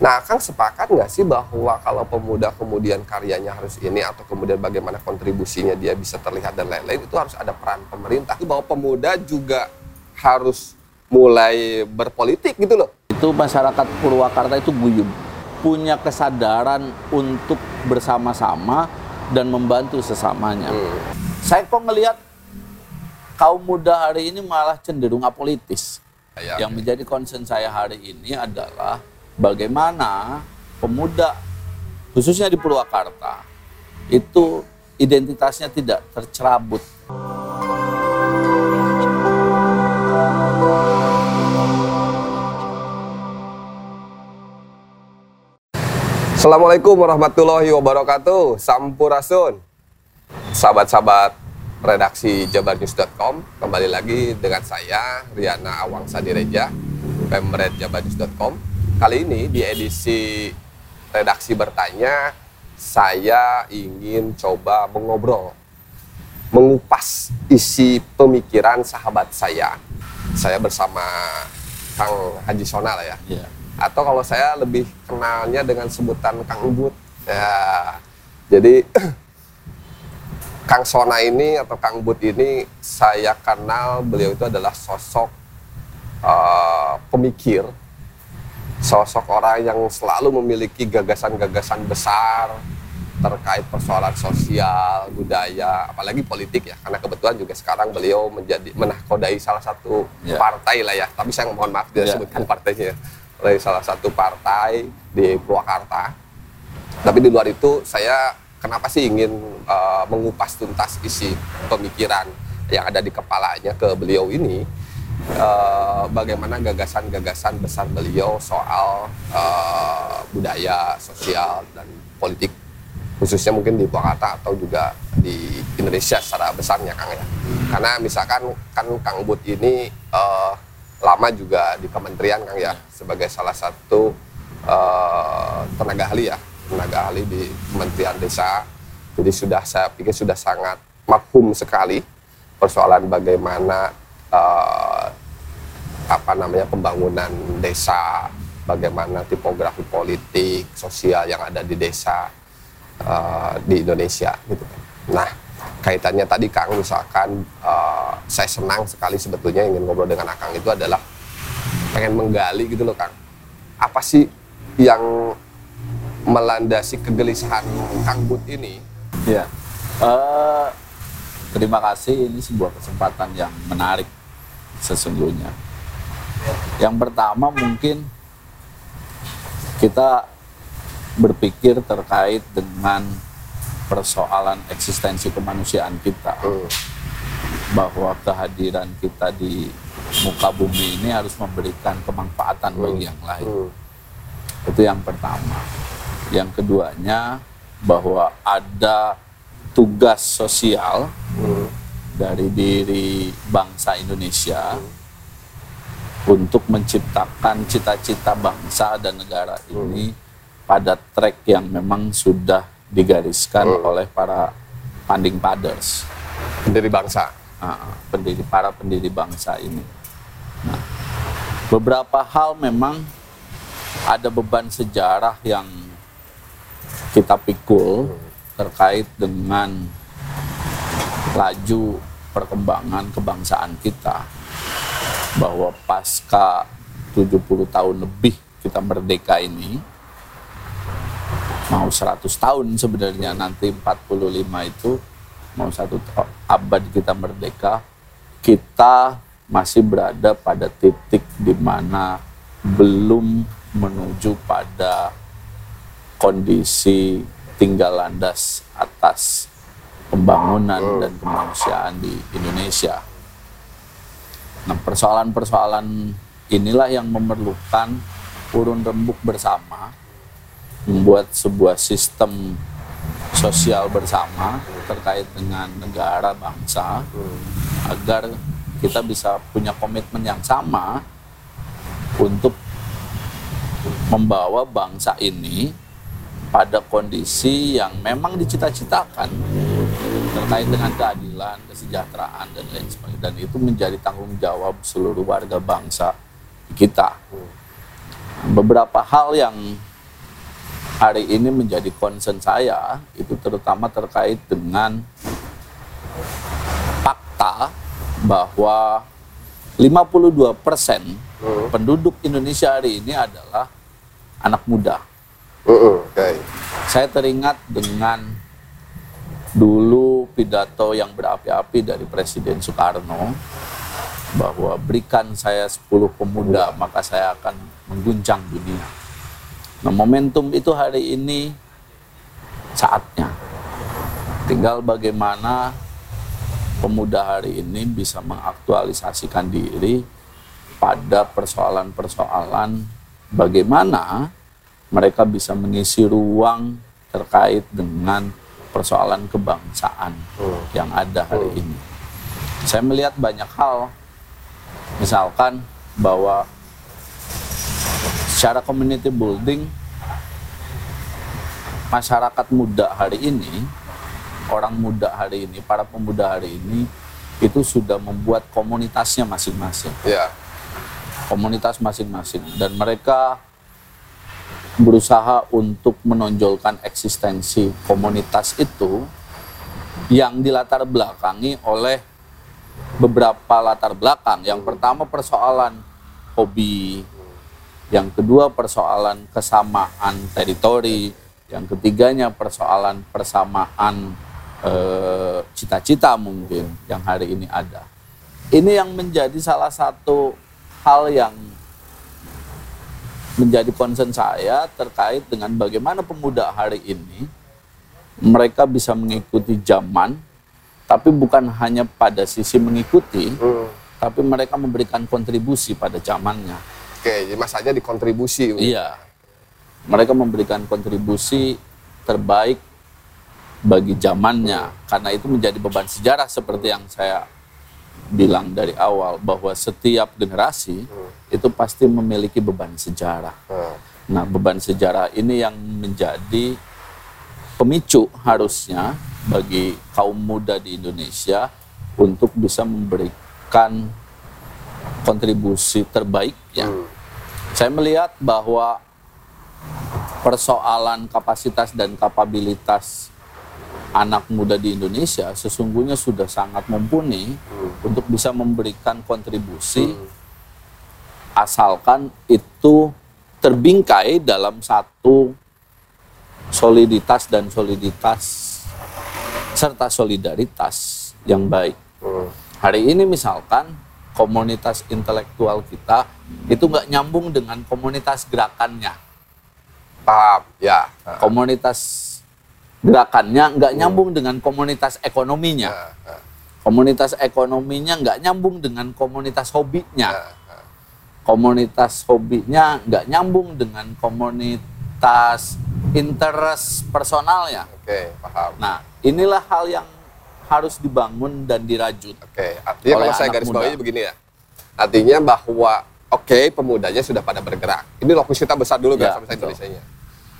Nah, Kang sepakat nggak sih bahwa kalau pemuda kemudian karyanya harus ini atau kemudian bagaimana kontribusinya dia bisa terlihat dan lain-lain itu harus ada peran pemerintah. Bahwa pemuda juga harus mulai berpolitik gitu loh. Itu masyarakat Purwakarta itu guyup, punya kesadaran untuk bersama-sama dan membantu sesamanya. Hmm. Saya kok ngelihat kaum muda hari ini malah cenderung apolitis. Ya, Yang menjadi concern saya hari ini adalah bagaimana pemuda khususnya di Purwakarta itu identitasnya tidak tercerabut. Assalamualaikum warahmatullahi wabarakatuh. Sampurasun. Sahabat-sahabat redaksi jabarnews.com. Kembali lagi dengan saya, Riana Awangsa Direja, pemret jabarnews.com. Kali ini di edisi redaksi bertanya, saya ingin coba mengobrol, mengupas isi pemikiran sahabat saya. Saya bersama Kang Haji Sonal ya Ya. atau kalau saya lebih kenalnya dengan sebutan Kang Ubud. Ya, jadi Kang Sona ini atau Kang Ubud ini saya kenal beliau itu adalah sosok eh, pemikir, sosok orang yang selalu memiliki gagasan-gagasan besar terkait persoalan sosial, budaya, apalagi politik ya. Karena kebetulan juga sekarang beliau menjadi menahkodai salah satu Ya. partai lah ya. Tapi saya mohon maaf tidak Ya, sebutkan ya. partainya oleh salah satu partai di Purwakarta. Tapi di luar itu saya kenapa sih ingin uh, mengupas tuntas isi pemikiran yang ada di kepalanya ke beliau ini uh, bagaimana gagasan-gagasan besar beliau soal uh, budaya, sosial dan politik khususnya mungkin di Purwakarta atau juga di Indonesia secara besarnya Kang ya. Karena misalkan kan Kang Bud ini eh, lama juga di kementerian Kang ya sebagai salah satu eh, tenaga ahli ya, tenaga ahli di Kementerian Desa. Jadi sudah saya pikir sudah sangat mafhum sekali persoalan bagaimana apa namanya pembangunan desa, bagaimana tipografi politik, sosial yang ada di desa uh, di Indonesia gitu. Nah, kaitannya tadi Kang misalkan uh, saya senang sekali sebetulnya ingin ngobrol dengan Akang itu adalah pengen menggali gitu loh Kang. Apa sih yang melandasi kegelisahan Kang Bud ini? Ya. Eh, terima kasih ini sebuah kesempatan yang menarik sesungguhnya. Yang pertama mungkin kita berpikir terkait dengan persoalan eksistensi kemanusiaan kita Hmm. bahwa kehadiran kita di muka bumi ini harus memberikan kemanfaatan bagi yang lain. Hmm. Itu yang pertama. Yang keduanya bahwa ada tugas sosial Hmm. dari diri bangsa Indonesia untuk menciptakan cita-cita bangsa dan negara ini pada track yang memang sudah digariskan Hmm. oleh para founding fathers, Pendiri bangsa. ah, pendiri para pendiri bangsa ini. Nah, beberapa hal memang ada beban sejarah yang kita pikul terkait dengan laju perkembangan kebangsaan kita bahwa pasca 70 tahun lebih kita merdeka ini mau 100 tahun sebenarnya nanti 45 itu mau satu abad kita merdeka kita masih berada pada titik di mana belum menuju pada kondisi tinggal landas atas pembangunan dan kemanusiaan di Indonesia. Nah, persoalan-persoalan inilah yang memerlukan urun rembuk bersama, membuat sebuah sistem sosial bersama terkait dengan negara bangsa, agar kita bisa punya komitmen yang sama untuk membawa bangsa ini pada kondisi yang memang dicita-citakan terkait dengan keadilan, kesejahteraan dan lain sebagainya dan itu menjadi tanggung jawab seluruh warga bangsa kita. beberapa hal yang hari ini menjadi concern saya itu terutama terkait dengan fakta bahwa 52 persen Hmm. penduduk Indonesia hari ini adalah anak muda. Mm-mm, Oke. Saya teringat dengan dulu pidato yang berapi-api dari Presiden Soekarno bahwa berikan saya 10 pemuda maka saya akan mengguncang dunia. Nah momentum itu hari ini saatnya. Tinggal bagaimana pemuda hari ini bisa mengaktualisasikan diri pada persoalan-persoalan bagaimana mereka bisa mengisi ruang terkait dengan persoalan kebangsaan Hmm. yang ada hari ini. Saya melihat banyak hal, misalkan bahwa secara community building masyarakat muda hari ini, orang muda hari ini, para pemuda hari ini itu sudah membuat komunitasnya masing-masing Ya. komunitas masing-masing dan mereka berusaha untuk menonjolkan eksistensi komunitas itu yang dilatar belakangi oleh beberapa latar belakang. Yang pertama persoalan hobi, yang kedua persoalan kesamaan teritori, yang ketiganya persoalan persamaan eh, cita-cita mungkin yang hari ini ada. Ini yang menjadi salah satu hal yang menjadi concern saya terkait dengan bagaimana pemuda hari ini mereka bisa mengikuti zaman, tapi bukan hanya pada sisi mengikuti, Hmm. tapi mereka memberikan kontribusi pada zamannya. Oke, jadi masanya dikontribusi. Iya, mereka memberikan kontribusi terbaik bagi zamannya, karena itu menjadi beban sejarah seperti yang saya bilang dari awal bahwa setiap generasi itu pasti memiliki beban sejarah. Hmm. Nah, beban sejarah ini yang menjadi pemicu harusnya bagi kaum muda di Indonesia untuk bisa memberikan kontribusi terbaiknya. Hmm. Saya melihat bahwa persoalan kapasitas dan kapabilitas anak muda di Indonesia sesungguhnya sudah sangat mumpuni untuk bisa memberikan kontribusi asalkan itu terbingkai dalam satu soliditas dan soliditas serta solidaritas yang baik. Hmm. Hari ini misalkan komunitas intelektual kita itu nggak nyambung dengan komunitas gerakannya. Paham, ya. Komunitas gerakannya nggak nyambung dengan komunitas ekonominya. Nah, nah, Komunitas ekonominya nggak nyambung dengan komunitas hobinya. nah. Komunitas hobinya nggak nyambung dengan komunitas interest personalnya. Oke, paham. Nah, inilah hal yang harus dibangun dan dirajut. Oke, artinya kalau saya garis bawahi begini ya. Artinya bahwa oke pemudanya sudah pada bergerak. Ini lokus kita besar dulu Ya, kan sama betul.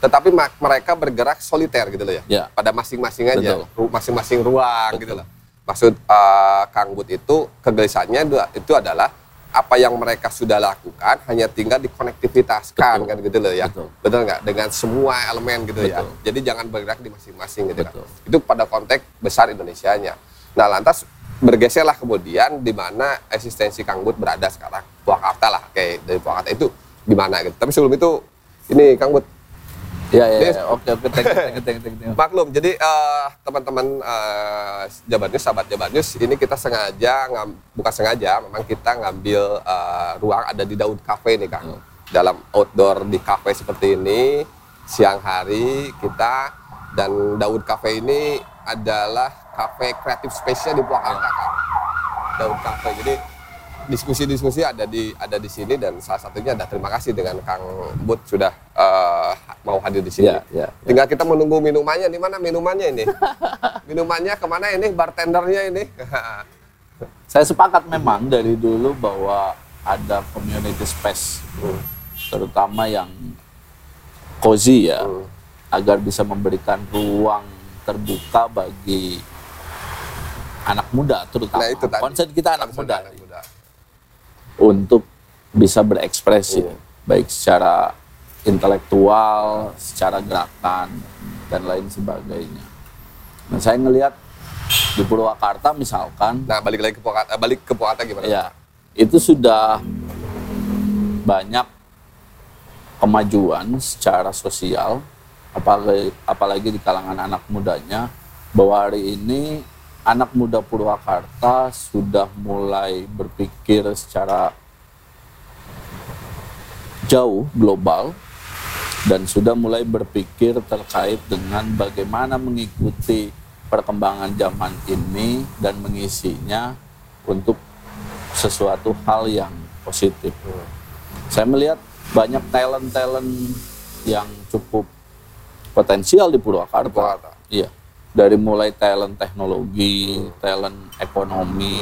Indonesia. Tetapi ma- mereka bergerak soliter gitu loh ya. Ya. Pada masing-masing aja, masing-masing ruang Betul. gitu loh. Maksud eh, Kang Bud itu kegelisahannya itu adalah apa yang mereka sudah lakukan hanya tinggal dikonektivitaskan Betul. kan gitu loh ya. Betul. Betul nggak? Dengan semua elemen gitu ya. Betul. Jadi jangan bergerak di masing-masing gitu kan. Betul. Itu pada konteks besar Indonesianya. Nah, lantas bergeserlah kemudian di mana eksistensi Kang Bud berada sekarang. Purwakarta lah, kayak dari Purwakarta itu di mana gitu. Tapi sebelum itu ini Kang Bud Ya, ya, Yes. ya. oke, oke, thank you, thank you, thank you, thank you. maklum. Jadi eh, teman-teman eh, Jabar News, sahabat Jabar News, ini kita sengaja ngam- bukan sengaja, memang kita ngambil eh, ruang ada di Daud Cafe nih Kang. Hmm. Dalam outdoor di cafe seperti ini, siang hari kita dan Daud Cafe ini adalah cafe kreatif spesial di Purwakarta Kang. Daud Cafe. Jadi diskusi-diskusi ada di ada di sini dan salah satunya ada terima kasih dengan Kang Bud sudah eh, mau hadir di sini. Ya, ya, ya. Tinggal kita menunggu minumannya. Di mana minumannya ini? minumannya ke mana ini? Bartendernya ini? Saya sepakat memang dari dulu bahwa ada community space, terutama yang cozy ya, Hmm. agar bisa memberikan ruang terbuka bagi anak muda terutama. Nah, itu tadi. Concern kita anak muda anak muda. Untuk bisa berekspresi. Iya. baik secara intelektual, secara gerakan dan lain sebagainya. Nah, saya ngelihat di Purwakarta misalkan, Nah, balik lagi ke Purwakarta, balik ke Purwakarta gimana? ya itu sudah banyak kemajuan secara sosial, apalagi, apalagi di kalangan anak mudanya, bahwa hari ini anak muda Purwakarta sudah mulai berpikir secara jauh global dan sudah mulai berpikir terkait dengan bagaimana mengikuti perkembangan zaman ini dan mengisinya untuk sesuatu hal yang positif. Saya melihat banyak talent-talent yang cukup potensial di Purwakarta. Purwakarta. Iya. Dari mulai talent teknologi, talent ekonomi,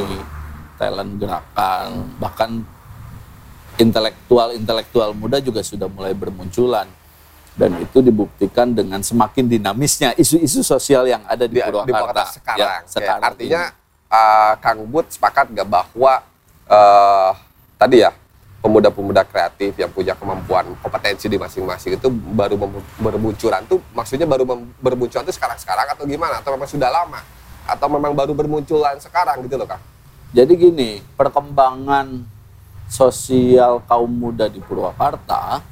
talent gerakan, bahkan intelektual-intelektual muda juga sudah mulai bermunculan. Dan itu dibuktikan dengan semakin dinamisnya isu-isu sosial yang ada di, di, Purwakarta. di Purwakarta sekarang. Ya, sekarang Artinya ini. eh, Kang Bud sepakat nggak bahwa eh, tadi ya pemuda-pemuda kreatif yang punya kemampuan kompetensi di masing-masing itu baru bermunculan tuh maksudnya baru bermunculan tuh sekarang-sekarang atau gimana atau memang sudah lama atau memang baru bermunculan sekarang gitu loh Kang. Jadi gini, perkembangan sosial kaum muda di Purwakarta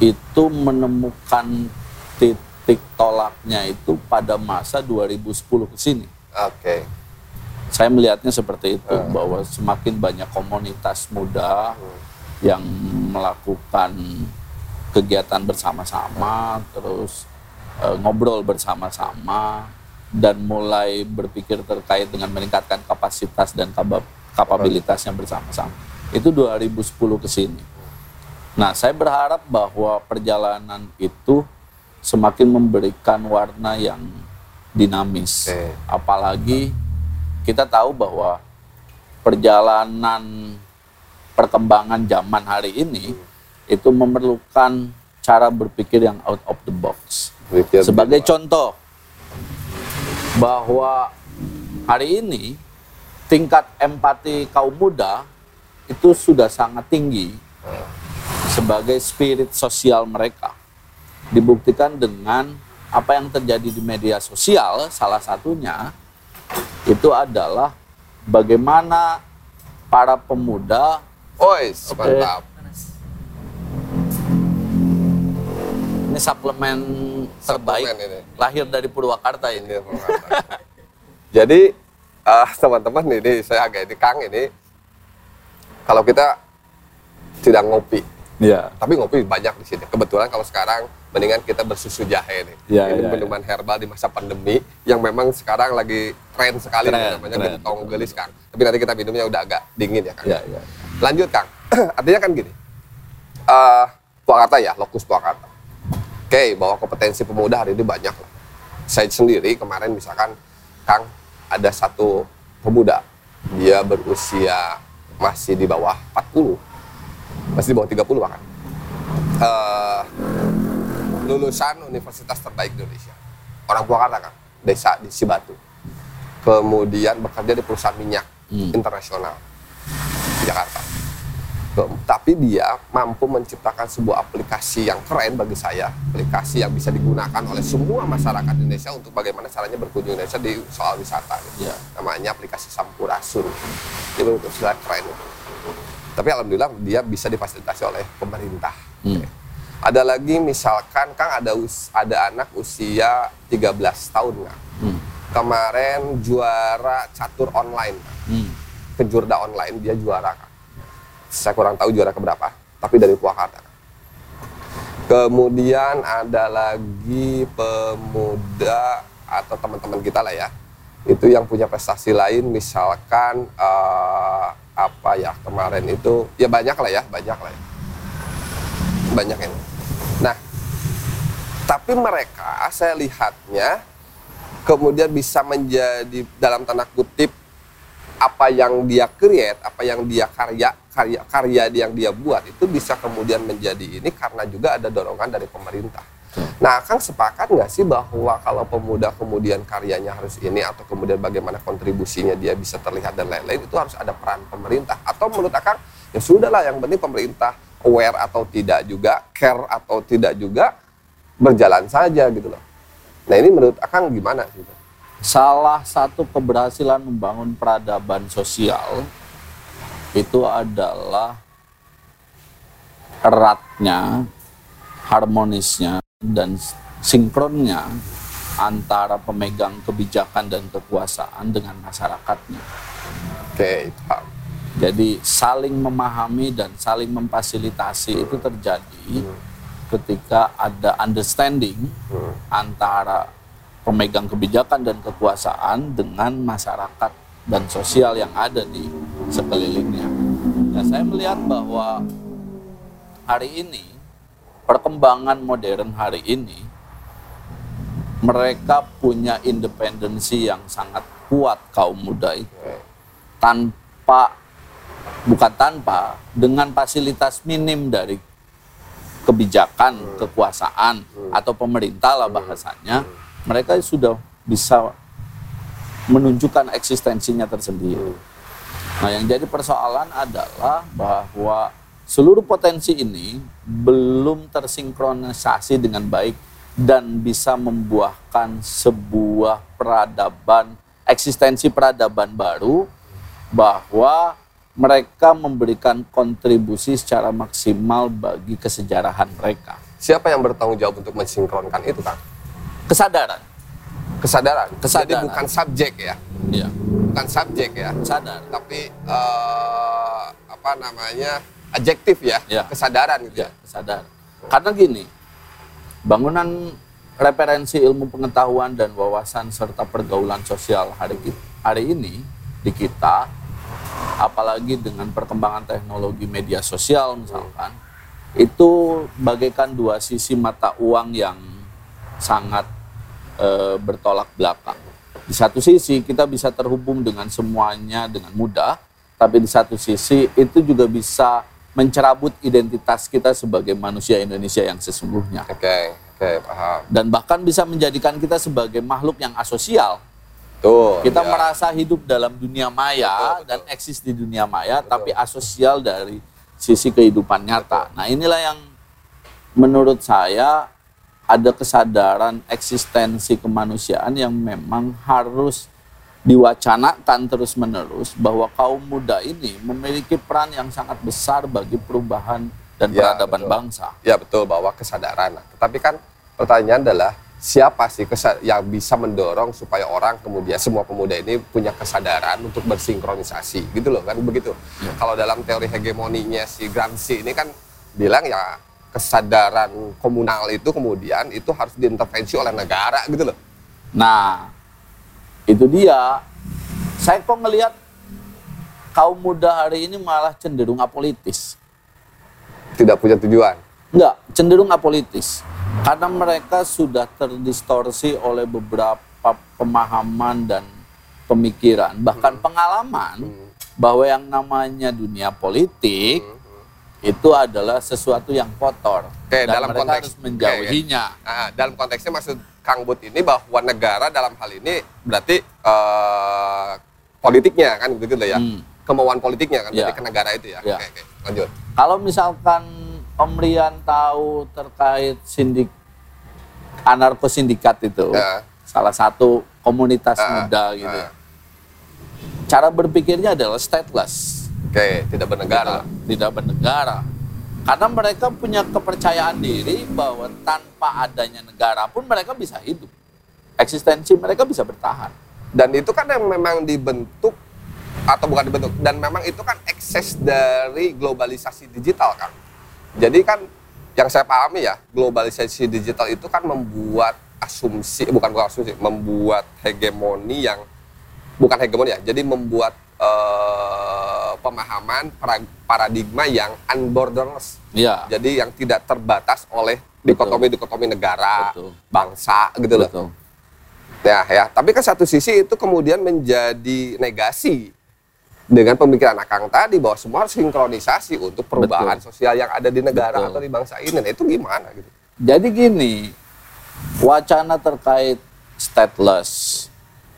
itu menemukan titik tolaknya itu pada masa 2010 ke sini. Oke. Saya melihatnya seperti itu bahwa semakin banyak komunitas muda yang melakukan kegiatan bersama-sama, terus eh, ngobrol bersama-sama dan mulai berpikir terkait dengan meningkatkan kapasitas dan kaba- kapabilitasnya bersama-sama. Itu 2010 ke sini. Nah, saya berharap bahwa perjalanan itu semakin memberikan warna yang dinamis. Apalagi kita tahu bahwa perjalanan perkembangan zaman hari ini itu memerlukan cara berpikir yang out of the box. Sebagai contoh bahwa hari ini tingkat empati kaum muda itu sudah sangat tinggi sebagai spirit sosial mereka. Dibuktikan dengan apa yang terjadi di media sosial, salah satunya itu adalah bagaimana para pemuda Ois, Oke. mantap. ini suplemen terbaik Suplemen ini. lahir dari Purwakarta ini. Ini Purwakarta. Jadi eh, teman-teman ini saya agak ini Kang ini kalau kita tidak ngopi, Iya. tapi ngopi banyak di sini. Kebetulan kalau sekarang mendingan kita bersusu jahe nih. Iya, ini iya, minuman herbal di masa pandemi yang memang sekarang lagi tren sekali Tren, namanya tren, gentong betul. gelis Kang. Tapi nanti kita minumnya udah agak dingin ya Kang. Iya, iya. Lanjut Kang. Artinya kan gini. eh Purwakarta ya, lokus Purwakarta. Oke, bahwa kompetensi pemuda hari ini banyak lah. Saya sendiri kemarin misalkan Kang ada satu pemuda, dia berusia masih di bawah 40, masih di bawah 30 bahkan. Eh, lulusan universitas terbaik di Indonesia. Orang Purwakarta kan, desa di Cibatu. Kemudian bekerja di perusahaan minyak Hmm. internasional di Jakarta. Ke- Tapi dia mampu menciptakan sebuah aplikasi yang keren bagi saya, aplikasi yang bisa digunakan oleh semua masyarakat Indonesia untuk bagaimana caranya berkunjung Indonesia di soal wisata. gitu. Iya. Namanya aplikasi Sampurasun. Itu itu sudah keren. itu. Tapi alhamdulillah dia bisa difasilitasi oleh pemerintah. Hmm. Ada lagi misalkan Kang ada us- ada anak usia 13 tahun Kang. Hmm. Kemarin juara catur online. Kang. Hmm. Kejurda online dia juara Kang. Saya kurang tahu juara keberapa, tapi dari Purwakarta. Kemudian ada lagi pemuda atau teman-teman kita lah ya. Itu yang punya prestasi lain misalkan eh, apa ya kemarin itu ya banyak lah ya, banyak lah ya. Banyak ini. Nah, tapi mereka saya lihatnya kemudian bisa menjadi dalam tanda kutip apa yang dia create, apa yang dia karya, karya karya yang dia buat itu bisa kemudian menjadi ini karena juga ada dorongan dari pemerintah. Nah, Kang sepakat nggak sih bahwa kalau pemuda kemudian karyanya harus ini atau kemudian bagaimana kontribusinya dia bisa terlihat dan lain-lain itu harus ada peran pemerintah atau menurut Akang ya sudahlah yang penting pemerintah aware atau tidak juga, care atau tidak juga, berjalan saja gitu loh. Nah ini menurut Akang gimana gitu? Salah satu keberhasilan membangun peradaban sosial itu adalah eratnya, harmonisnya, dan sinkronnya antara pemegang kebijakan dan kekuasaan dengan masyarakatnya. Oke, paham. Jadi saling memahami dan saling memfasilitasi itu terjadi ketika ada understanding antara pemegang kebijakan dan kekuasaan dengan masyarakat dan sosial yang ada di sekelilingnya. Nah, saya melihat bahwa hari ini perkembangan modern hari ini mereka punya independensi yang sangat kuat kaum muda itu. Tanpa bukan tanpa dengan fasilitas minim dari kebijakan kekuasaan atau pemerintah lah bahasanya mereka sudah bisa menunjukkan eksistensinya tersendiri. Nah, yang jadi persoalan adalah bahwa seluruh potensi ini belum tersinkronisasi dengan baik dan bisa membuahkan sebuah peradaban, eksistensi peradaban baru bahwa mereka memberikan kontribusi secara maksimal bagi kesejarahan mereka. Siapa yang bertanggung jawab untuk mensinkronkan itu, Kang? Kesadaran. Kesadaran. Jadi Kesadaran. bukan subjek ya, Ya, bukan subjek ya, sadar. tapi eh, apa namanya adjektif ya, Ya. kesadaran gitu Ya, ya. sadar. Karena gini, bangunan referensi ilmu pengetahuan dan wawasan serta pergaulan sosial hari hari ini di kita, apalagi dengan perkembangan teknologi media sosial misalkan, itu bagaikan dua sisi mata uang yang sangat eh, bertolak belakang. Di satu sisi kita bisa terhubung dengan semuanya dengan mudah, tapi di satu sisi itu juga bisa mencerabut identitas kita sebagai manusia Indonesia yang sesungguhnya Oke, oke, paham. dan bahkan bisa menjadikan kita sebagai makhluk yang asosial. Tuh. Kita ya. merasa hidup dalam dunia maya Betul, betul. dan eksis di dunia maya tapi asosial dari sisi kehidupan nyata. Nah, inilah yang menurut saya ada kesadaran eksistensi kemanusiaan yang memang harus diwacanakan terus-menerus bahwa kaum muda ini memiliki peran yang sangat besar bagi perubahan dan Ya, peradaban betul. bangsa. Ya betul bahwa kesadaran. Tetapi kan pertanyaan adalah siapa sih yang bisa mendorong supaya orang kemudian semua pemuda ini punya kesadaran untuk bersinkronisasi gitu loh kan begitu. Ya. Kalau dalam teori hegemoninya si Gramsci ini kan bilang ya kesadaran komunal itu kemudian itu harus diintervensi oleh negara gitu loh. Nah, itu dia. Saya kok ngelihat kaum muda hari ini malah cenderung apolitis. Tidak punya tujuan. Enggak, cenderung apolitis. Karena mereka sudah terdistorsi oleh beberapa pemahaman dan pemikiran, bahkan Hmm. pengalaman bahwa yang namanya dunia politik itu adalah sesuatu yang kotor. Oke, dan dalam mereka konteks- harus menjauhinya. Nah, dalam konteksnya maksud Kang Bud ini bahwa negara dalam hal ini berarti eh, politiknya kan begitu lah ya. Hmm. Kemauan politiknya kan Ya. berarti ke negara itu ya. Ya. Oke, oke. Lanjut. Kalau misalkan Om Rian tahu terkait sindik anarko sindikat itu, Ya. salah satu komunitas Ah, muda gitu. ah. Cara berpikirnya adalah stateless, Oke, tidak bernegara. gitu, tidak bernegara. Karena mereka punya kepercayaan diri bahwa tanpa adanya negara pun mereka bisa hidup. Eksistensi mereka bisa bertahan. Dan itu kan yang memang dibentuk atau bukan dibentuk dan memang itu kan ekses dari globalisasi digital kan. Jadi kan yang saya pahami ya, globalisasi digital itu kan membuat asumsi bukan bukan asumsi, membuat hegemoni yang bukan hegemoni ya. Jadi membuat eh, pemahaman para- paradigma yang unborderless. Iya. Jadi yang tidak terbatas oleh dikotomi-dikotomi negara, Betul. bangsa gitu loh. Betul. Ya, ya. Tapi kan satu sisi itu kemudian menjadi negasi dengan pemikiran Akang tadi bahwa semua harus sinkronisasi untuk perubahan sosial yang ada di negara Betul. atau di bangsa ini. Nah, itu gimana gitu? Jadi gini, wacana terkait stateless,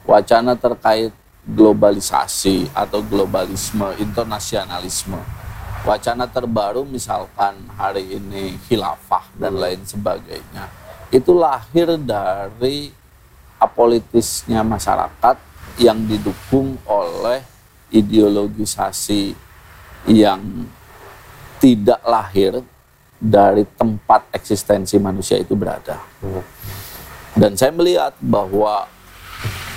wacana terkait globalisasi atau globalisme, internasionalisme, Wacana terbaru misalkan hari ini khilafah dan lain sebagainya. Itu lahir dari apolitisnya masyarakat yang didukung oleh ideologisasi yang tidak lahir dari tempat eksistensi manusia itu berada. Dan saya melihat bahwa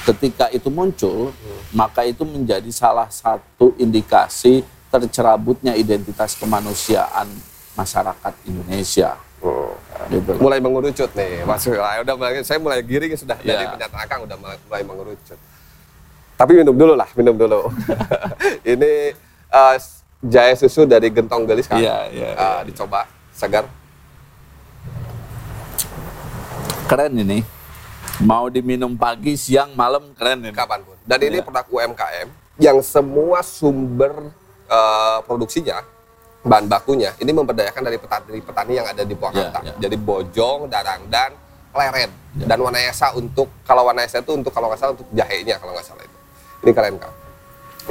ketika itu muncul, maka itu menjadi salah satu indikasi tercerabutnya identitas kemanusiaan masyarakat Indonesia. Oh. Gitu. Mulai mengerucut nih, Mas. Ah, Udah mulai, saya mulai giring sudah Ya. dari pernyataan udah mulai, mengerucut. Tapi minum dulu lah, minum dulu. Ini eh, jahe susu dari Gentong Gelis kan? Iya, iya, iya. dicoba segar. Keren ini. Mau diminum pagi, siang, malam keren ini. kapan pun. Dan ini Iya. produk UMKM yang semua sumber eh, produksinya, bahan bakunya, ini memberdayakan dari petani-petani yang ada di Purwakarta. Iya, iya. Jadi Bojong, Darangdan, Leren, Iya. dan Wanayasa untuk kalau Wanayasa itu untuk kalau nggak salah untuk jahenya kalau nggak salah itu. Ini keren kang.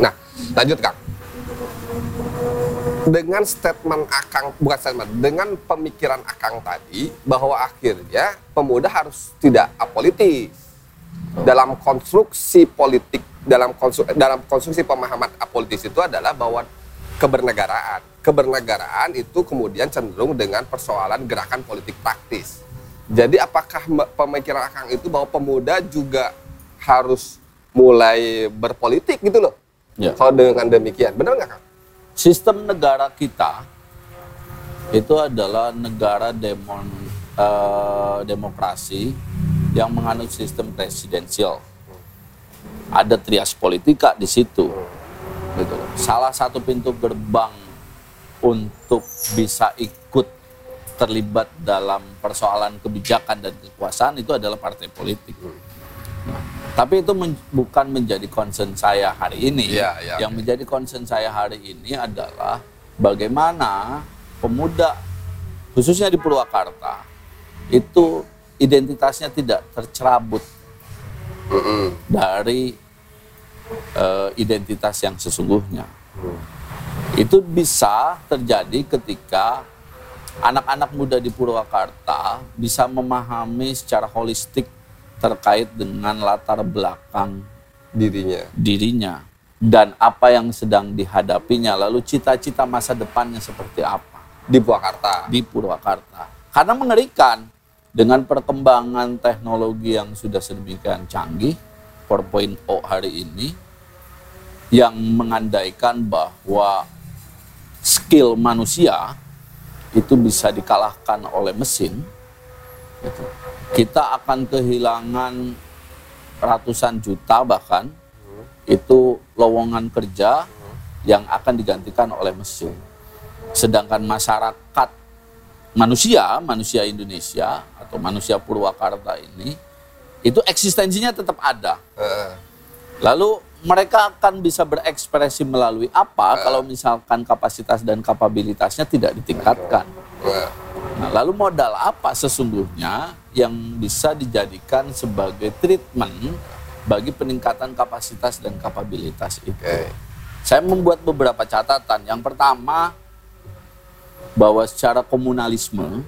Nah, lanjut kang. Dengan statement Akang, bukan statement, dengan pemikiran Akang tadi bahwa akhirnya pemuda harus tidak apolitis. Dalam konstruksi politik dalam konstru, dalam konstruksi pemahaman apolitis itu adalah bahwa kebernegaraan. Kebernegaraan itu kemudian cenderung dengan persoalan gerakan politik praktis. Jadi apakah pemikiran akang itu bahwa pemuda juga harus mulai berpolitik gitu loh? Ya. kalau dengan demikian benar nggak kang Sistem negara kita itu adalah negara demon, eh, demokrasi yang menganut sistem presidensial. Ada trias politika di situ. Gitu. Salah satu pintu gerbang untuk bisa ikut terlibat dalam persoalan kebijakan dan kekuasaan itu adalah partai politik. Tapi itu men- bukan menjadi concern saya hari ini. Iya, iya, Yang oke. menjadi concern saya hari ini adalah bagaimana pemuda khususnya di Purwakarta itu identitasnya tidak tercerabut Mm-mm. dari eh, identitas yang sesungguhnya. Itu bisa terjadi ketika anak-anak muda di Purwakarta bisa memahami secara holistik terkait dengan latar belakang dirinya dirinya dan apa yang sedang dihadapinya, lalu cita-cita masa depannya seperti apa di Purwakarta di Purwakarta. Karena mengerikan dengan perkembangan teknologi yang sudah sedemikian canggih, 4.0 hari ini, yang mengandaikan bahwa skill manusia itu bisa dikalahkan oleh mesin, gitu. Kita akan kehilangan ratusan juta bahkan itu lowongan kerja yang akan digantikan oleh mesin. Sedangkan masyarakat manusia, manusia Indonesia atau manusia Purwakarta ini itu eksistensinya tetap ada. Lalu mereka akan bisa berekspresi melalui apa kalau misalkan kapasitas dan kapabilitasnya tidak ditingkatkan. Nah, lalu modal apa sesungguhnya yang bisa dijadikan sebagai treatment bagi peningkatan kapasitas dan kapabilitas itu? oke Saya membuat beberapa catatan. Yang pertama, bahwa secara komunalisme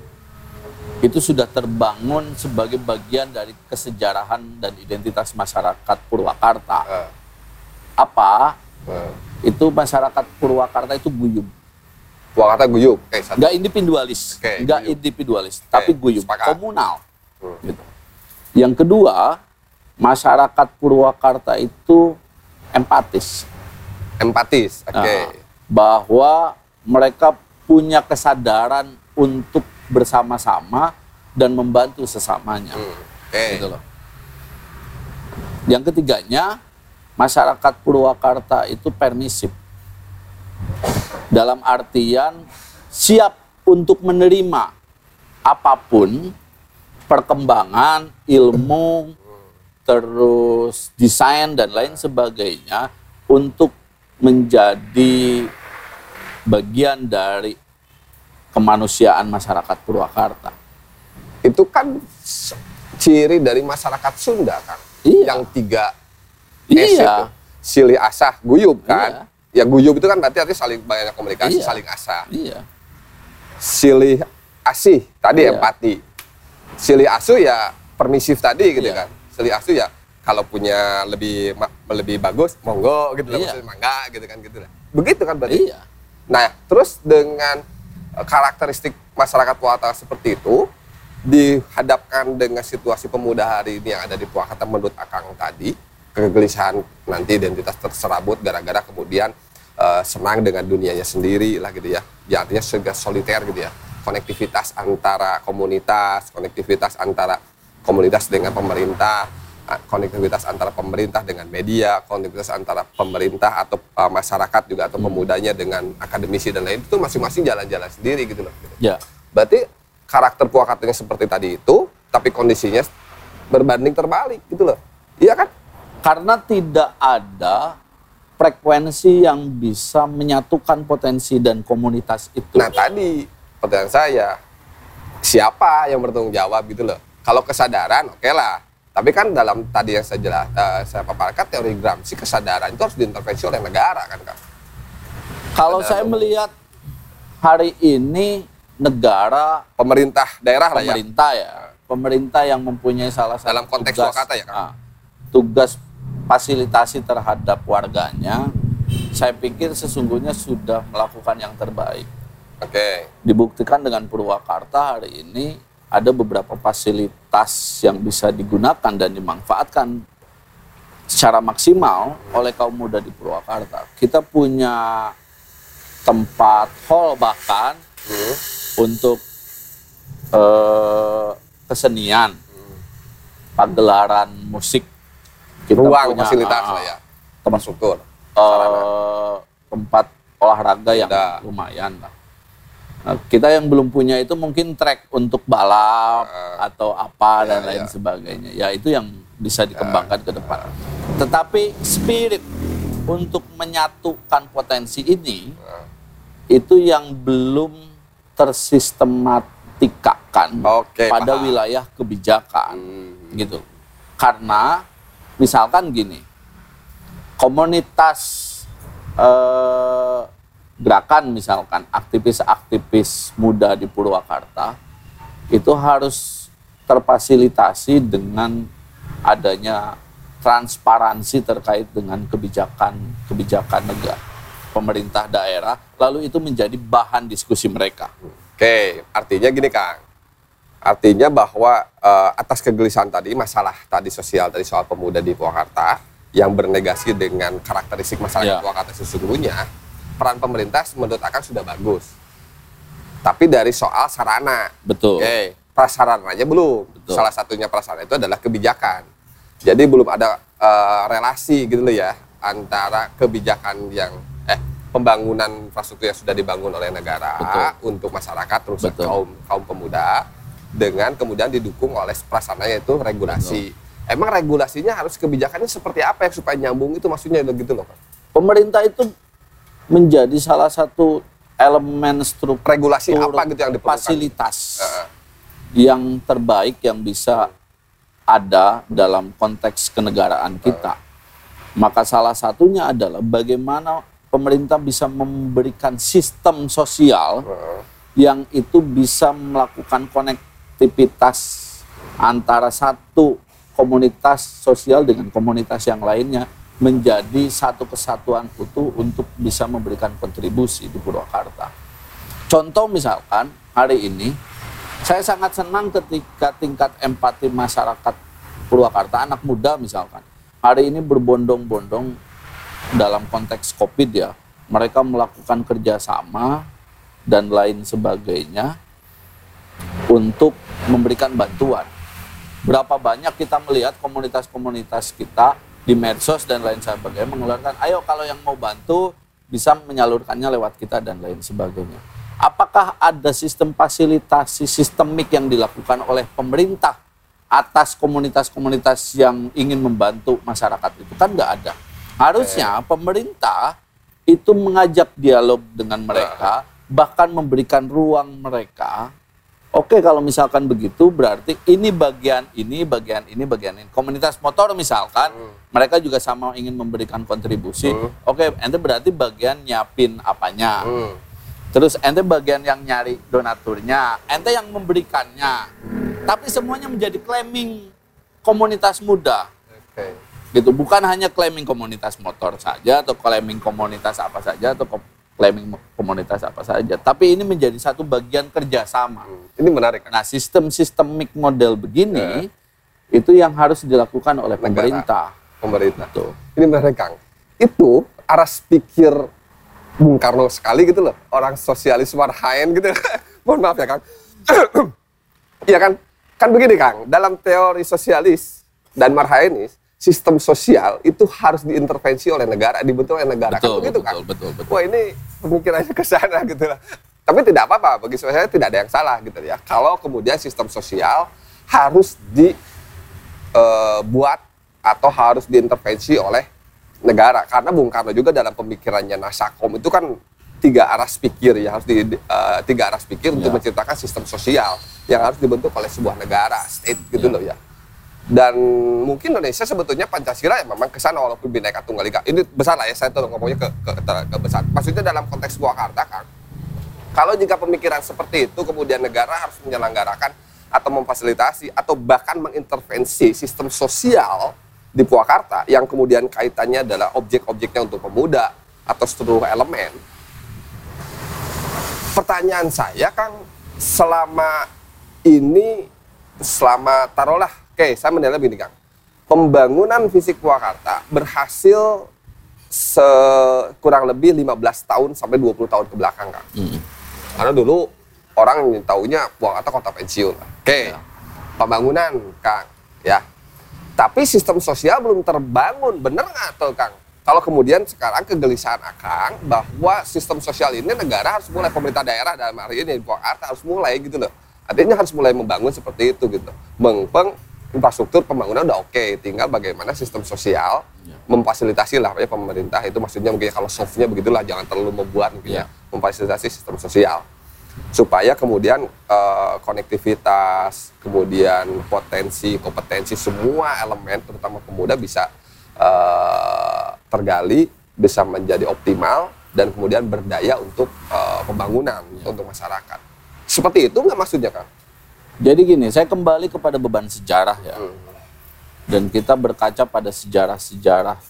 itu sudah terbangun sebagai bagian dari kesejarahan dan identitas masyarakat Purwakarta. Eh, Apa? eh. Itu masyarakat Purwakarta itu guyub. Purwakarta oke satu Nggak individualis, Oke, nggak guyub. individualis, tapi guyub, sepakat. komunal. Gitu. Yang kedua, masyarakat Purwakarta itu empatis. empatis oke Nah, bahwa mereka punya kesadaran untuk bersama-sama dan membantu sesamanya. Hmm, oke Gitu loh. Yang ketiganya, masyarakat Purwakarta itu permisif. Dalam artian siap untuk menerima apa pun perkembangan ilmu terus desain dan lain sebagainya untuk menjadi bagian dari kemanusiaan masyarakat Purwakarta. itu kan s- ciri dari masyarakat Sunda kan Iya. yang tiga S Iya. itu silih asah guyub kan ya guyub itu kan berarti artinya saling banyak komunikasi, Iya. saling asah. Iya. Silih asih tadi Iya. empati. Silih asuh ya permisif tadi gitu Iya. kan. Silih asuh ya kalau punya lebih lebih bagus monggo gitu lah Iya. maksudnya mangga gitu kan gitu lah. Begitu kan berarti. Iya. Nah, terus dengan eh, karakteristik masyarakat Purwakarta seperti itu dihadapkan dengan situasi pemuda hari ini yang ada di Purwakarta menurut Akang tadi, kegelisahan nanti identitas terserabut gara-gara kemudian eh, senang dengan dunianya sendiri lah gitu ya. Ya artinya soliter gitu ya. Konektivitas antara komunitas, konektivitas antara komunitas dengan pemerintah, konektivitas antara pemerintah dengan media, konektivitas antara pemerintah atau masyarakat juga atau pemudanya dengan akademisi dan lain itu masing-masing jalan-jalan sendiri gitu loh. Ya. Berarti karakter Purwakartanya seperti tadi itu, tapi kondisinya berbanding terbalik gitu loh. Iya kan? Karena tidak ada frekuensi yang bisa menyatukan potensi dan komunitas itu. Nah tadi pertanyaan saya, siapa yang bertanggung jawab gitu loh? Kalau kesadaran oke lah, tapi kan dalam tadi yang saya jelas, eh, saya paparkan teori Gramsci kesadaran itu harus diintervensi oleh negara kan kak? Kalau saya umum. melihat hari ini negara Pemerintah daerah lah ya. pemerintah ya, pemerintah yang mempunyai salah satu Dalam konteks tugas, Purwakarta ya, Kang? ah, tugas fasilitasi terhadap warganya, saya pikir sesungguhnya sudah melakukan yang terbaik. Oke, Dibuktikan dengan Purwakarta hari ini ada beberapa fasilitas yang bisa digunakan dan dimanfaatkan secara maksimal oleh kaum muda di Purwakarta. Kita punya tempat hall bahkan Hmm. untuk eh, kesenian, pagelaran musik. Kita ruang punya, fasilitas ah, lah ya, struktur. eh, tempat olahraga yang Ada. lumayan lah. Nah, kita yang belum punya itu mungkin track untuk balap Ah. atau apa Ya, dan lain ya. sebagainya. Ya itu yang bisa dikembangkan ke depan. Tetapi spirit untuk menyatukan potensi ini Ah. itu yang belum tersistematikakan Oke, pada paham. wilayah kebijakan Hmm. gitu. Karena misalkan gini, komunitas eh, gerakan misalkan aktivis-aktivis muda di Purwakarta itu harus terfasilitasi dengan adanya transparansi terkait dengan kebijakan kebijakan negara pemerintah daerah lalu itu menjadi bahan diskusi mereka. Oke, artinya gini Kang. Artinya bahwa eh, atas kegelisahan tadi, masalah tadi sosial tadi soal pemuda di Purwakarta yang bernegasi dengan karakteristik masyarakat Ya. Purwakarta sesungguhnya, peran pemerintah menurut Akang sudah bagus. Tapi dari soal sarana, Betul. Oke, prasarananya belum. Betul. Salah satunya prasarana itu adalah kebijakan. Jadi belum ada eh, relasi gitu loh ya antara kebijakan yang eh pembangunan infrastruktur yang sudah dibangun oleh negara Betul. untuk masyarakat terus Betul. kaum kaum pemuda dengan kemudian didukung oleh prasarana yaitu regulasi. Emang regulasinya harus kebijakannya seperti apa ya supaya nyambung itu maksudnya gitu loh. Pak? Pemerintah itu menjadi salah satu elemen struktur Regulasi apa gitu yang diperlukan? fasilitas Heeh. yang terbaik yang bisa ada dalam konteks kenegaraan kita. Maka salah satunya adalah bagaimana pemerintah bisa memberikan sistem sosial Heeh. yang itu bisa melakukan konektivitas antara satu komunitas sosial dengan komunitas yang lainnya menjadi satu kesatuan utuh untuk bisa memberikan kontribusi di Purwakarta. Contoh misalkan hari ini saya sangat senang ketika tingkat empati masyarakat Purwakarta anak muda misalkan hari ini berbondong-bondong dalam konteks COVID ya mereka melakukan kerjasama dan lain sebagainya untuk memberikan bantuan. Berapa banyak kita melihat komunitas-komunitas kita di medsos dan lain sebagainya mengeluarkan, ayo kalau yang mau bantu bisa menyalurkannya lewat kita dan lain sebagainya. Apakah ada sistem fasilitasi sistemik yang dilakukan oleh pemerintah atas komunitas-komunitas yang ingin membantu masyarakat itu? Kan nggak ada. Harusnya pemerintah itu mengajak dialog dengan mereka, bahkan memberikan ruang mereka Oke, kalau misalkan begitu berarti ini bagian ini, bagian ini, bagian ini. Komunitas motor misalkan, mereka juga sama ingin memberikan kontribusi. Hmm. Oke, ente berarti bagian nyiapin apanya. Hmm. Terus ente bagian yang nyari donaturnya, ente yang memberikannya. Tapi semuanya menjadi claiming komunitas muda. Oke. Gitu, bukan hanya claiming komunitas motor saja atau claiming komunitas apa saja atau claiming komunitas apa saja, tapi ini menjadi satu bagian kerjasama. Hmm. Ini menarik kan? Nah, sistem sistemik model begini itu yang harus dilakukan oleh Negara. pemerintah. Pemerintah. Tuh. Ini menarik Kang. Itu aras pikir Bung Karno sekali gitu loh. Orang sosialis marhaen gitu. Mohon maaf ya Kang. Iya kan? Kan begini Kang, dalam teori sosialis dan marhaenis, sistem sosial itu harus diintervensi oleh negara, dibentuk oleh negara. Betul, kan begitu betul, Kang? betul, betul. Wah ini pemikirannya ke sana gitu lah. Tapi tidak apa-apa, bagi saya tidak ada yang salah gitu ya. Kalau kemudian sistem sosial harus dibuat atau harus diintervensi oleh negara. Karena Bung Karno juga dalam pemikirannya Nasakom itu kan tiga aras pikir ya harus di eh, tiga aras pikir untuk Ya. menciptakan sistem sosial yang harus dibentuk oleh sebuah negara state gitu Ya. loh ya dan mungkin Indonesia sebetulnya Pancasila ya memang ke sana walaupun bineka tunggal ika ini besar lah ya saya tuh ngomongnya ke, ke, ke- ke besar maksudnya dalam konteks Purwakarta kan kalau jika pemikiran seperti itu kemudian negara harus menyelenggarakan atau memfasilitasi atau bahkan mengintervensi sistem sosial di Purwakarta yang kemudian kaitannya adalah objek-objeknya untuk pemuda atau seluruh elemen. Pertanyaan saya Kang selama ini selama taruhlah oke saya menilai begini Kang. Pembangunan fisik Purwakarta berhasil se- kurang lebih 15 tahun sampai 20 tahun ke belakang Kang. Mm. Karena dulu orang taunya Purwakarta kota pensiun oke Ya. pembangunan Kang ya tapi sistem sosial belum terbangun bener nggak tuh Kang kalau kemudian sekarang kegelisahan Akang bahwa sistem sosial ini negara harus mulai pemerintah daerah dalam hari ini di Purwakarta harus mulai gitu loh. Artinya harus mulai membangun seperti itu gitu. Mengpeng infrastruktur pembangunan udah oke, tinggal bagaimana sistem sosial Ya. memfasilitasi lah ya pemerintah itu maksudnya mungkin kalau softnya begitulah jangan terlalu membuat mungkin ya. Ya. memfasilitasi sistem sosial supaya kemudian eh, konektivitas, kemudian potensi, kompetensi semua elemen terutama pemuda bisa eh, tergali, bisa menjadi optimal dan kemudian berdaya untuk eh, pembangunan untuk masyarakat. Seperti itu nggak maksudnya kan? Jadi gini, saya kembali kepada beban sejarah ya. Hmm. Dan kita berkaca pada sejarah-sejarah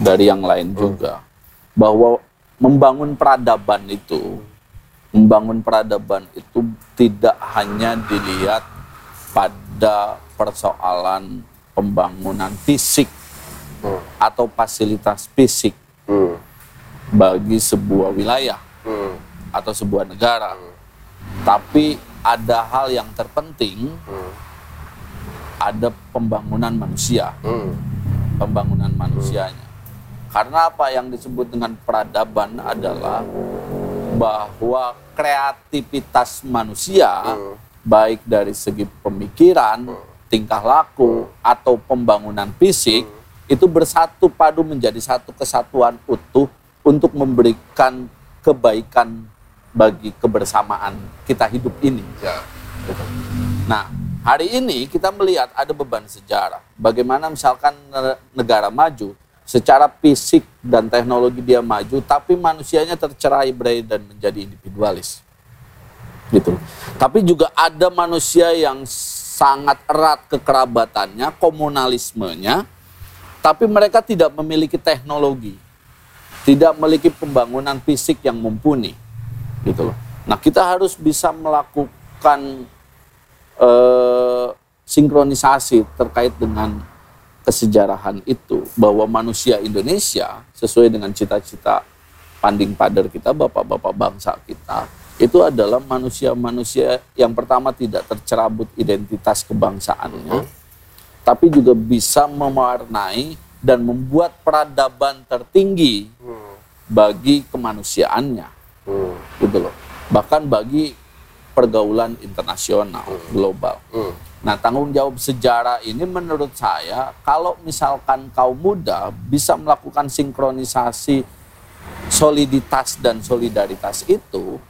dari yang lain Hmm. juga. Bahwa membangun peradaban itu, membangun peradaban itu tidak hanya dilihat pada persoalan pembangunan fisik Hmm. atau fasilitas fisik Hmm. bagi sebuah wilayah Hmm. atau sebuah negara. Tapi ada hal yang terpenting, Hmm. ada pembangunan manusia, Hmm. pembangunan manusianya. Karena apa yang disebut dengan peradaban adalah bahwa kreativitas manusia Hmm. baik dari segi pemikiran, tingkah laku atau pembangunan fisik itu bersatu padu menjadi satu kesatuan utuh untuk memberikan kebaikan bagi kebersamaan kita hidup ini. Ya. Nah, hari ini kita melihat ada beban sejarah. Bagaimana misalkan ne- negara maju, secara fisik dan teknologi dia maju, tapi manusianya tercerai berai dan menjadi individualis. Gitu. Tapi juga ada manusia yang sangat erat kekerabatannya, komunalismenya, tapi mereka tidak memiliki teknologi, tidak memiliki pembangunan fisik yang mumpuni, gitu loh. Nah, kita harus bisa melakukan eh, sinkronisasi terkait dengan kesejarahan itu bahwa manusia Indonesia sesuai dengan cita-cita panding pader kita bapak-bapak bangsa kita itu adalah manusia-manusia yang pertama tidak tercerabut identitas kebangsaannya tapi juga bisa mewarnai dan membuat peradaban tertinggi Hmm. bagi kemanusiaannya Hmm. gitu loh bahkan bagi pergaulan internasional global Hmm. nah tanggung jawab sejarah ini menurut saya kalau misalkan kaum muda bisa melakukan sinkronisasi soliditas dan solidaritas itu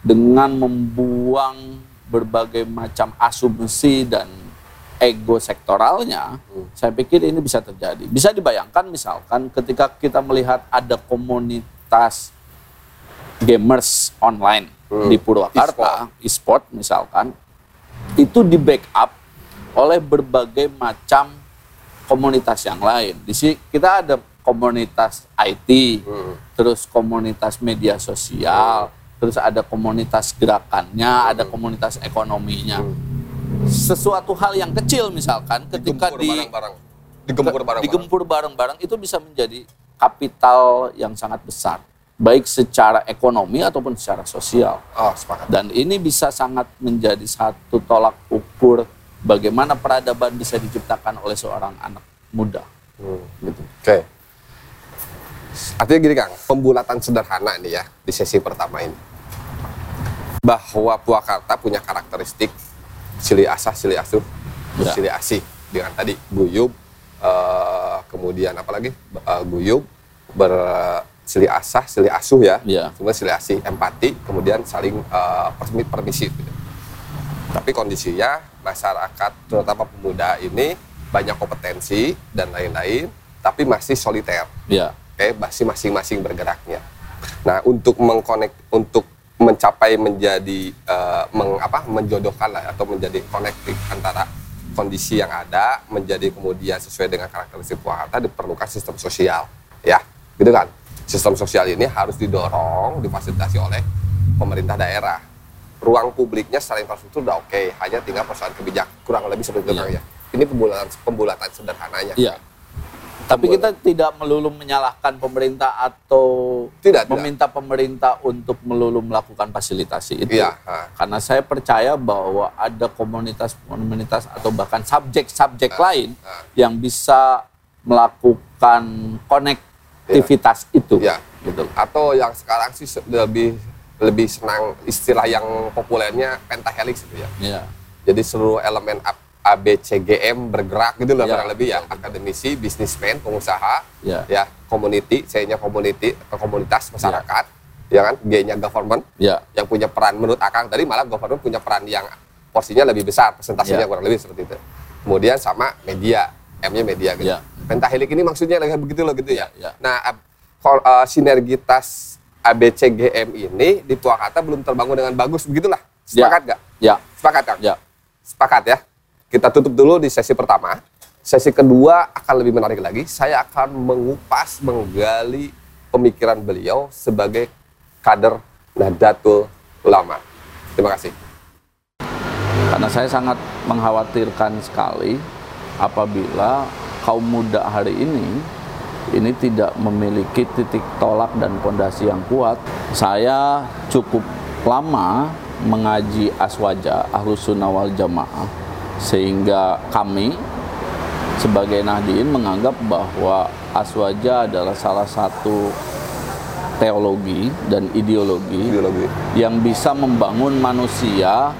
dengan membuang berbagai macam asumsi dan ego sektoralnya, saya pikir ini bisa terjadi. Bisa dibayangkan misalkan ketika kita melihat ada komunitas gamers online Hmm. di Purwakarta, e-sport misalkan, itu di backup oleh berbagai macam komunitas yang lain. Di sini kita ada komunitas IT, Hmm. terus komunitas media sosial, terus ada komunitas gerakannya, ada komunitas ekonominya. Sesuatu hal yang kecil misalkan ketika Digempur di barang-barang. Digempur barang-barang. digempur bareng-bareng itu bisa menjadi kapital yang sangat besar, baik secara ekonomi ataupun secara sosial. Oh, sepakat. Dan ini bisa sangat menjadi satu tolak ukur bagaimana peradaban bisa diciptakan oleh seorang anak muda. Hmm. Gitu. Oke. Artinya gini Kang, pembulatan sederhana nih ya di sesi pertama ini. Bahwa Purwakarta punya karakteristik sili asah, sili asuh, Ya. sili asih. Dengan tadi guyub, eh, kemudian apa lagi? Eh, guyub, bersili asah, sili asuh ya. Ya. Kemudian sili asih, empati, kemudian saling permi- permisi. gitu. Tapi kondisinya masyarakat, terutama pemuda ini banyak kompetensi dan lain-lain, tapi masih soliter. Ya, Oke, masih masing-masing bergeraknya. Nah, untuk mengkonek, untuk mencapai menjadi eh, meng, apa, menjodohkan lah atau menjadi konektif antara kondisi yang ada menjadi kemudian sesuai dengan karakteristik Purwakarta diperlukan sistem sosial, ya, gitu kan? Sistem sosial ini harus didorong, difasilitasi oleh pemerintah daerah. Ruang publiknya secara infrastruktur udah oke, hanya tinggal persoalan kebijakan kurang lebih seperti itu Iya. Ya. Ini pembulatan pembulatan sederhananya. iya. Tapi kita tidak melulu menyalahkan pemerintah atau Tidak, tidak. meminta pemerintah untuk melulu melakukan fasilitasi itu. Iya, ha. Karena saya percaya bahwa ada komunitas-komunitas atau bahkan subjek-subjek lain ah. yang bisa melakukan konektivitas itu. Iya. Gitu. atau yang sekarang sih lebih lebih senang istilah yang populernya pentahelix gitu ya. Iya. Jadi seluruh elemen A- ABCGM bergerak gitu loh Ya, kurang lebih ya. betul, betul. Akademisi, bisnismen, pengusaha, Ya. ya, community, C-nya community atau komunitas masyarakat, ya, kan, G-nya government Ya. yang punya peran menurut Akang tadi malah government punya peran yang porsinya lebih besar, presentasinya Ya. kurang lebih seperti itu. Kemudian sama media, M-nya media gitu. Ya. Pentahelik ini maksudnya lagi begitu loh gitu ya. Ya, ya. Nah, eh, sinergitas ABCGM ini di Purwakarta belum terbangun dengan bagus begitulah. Sepakat nggak? Ya. Sepakat Kang? Ya. Sepakat ya. Kita tutup dulu di sesi pertama. Sesi kedua akan lebih menarik lagi. Saya akan mengupas, menggali pemikiran beliau sebagai kader Nahdlatul Ulama. Terima kasih. Karena saya sangat mengkhawatirkan sekali apabila kaum muda hari ini ini tidak memiliki titik tolak dan pondasi yang kuat. Saya cukup lama mengaji aswaja ahlus sunnah wal jamaah sehingga kami sebagai Nahdien menganggap bahwa aswaja adalah salah satu teologi dan ideologi Ideologi. yang bisa membangun manusia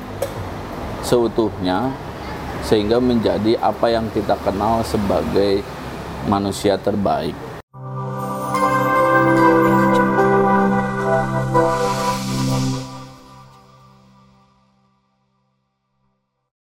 seutuhnya sehingga menjadi apa yang kita kenal sebagai manusia terbaik.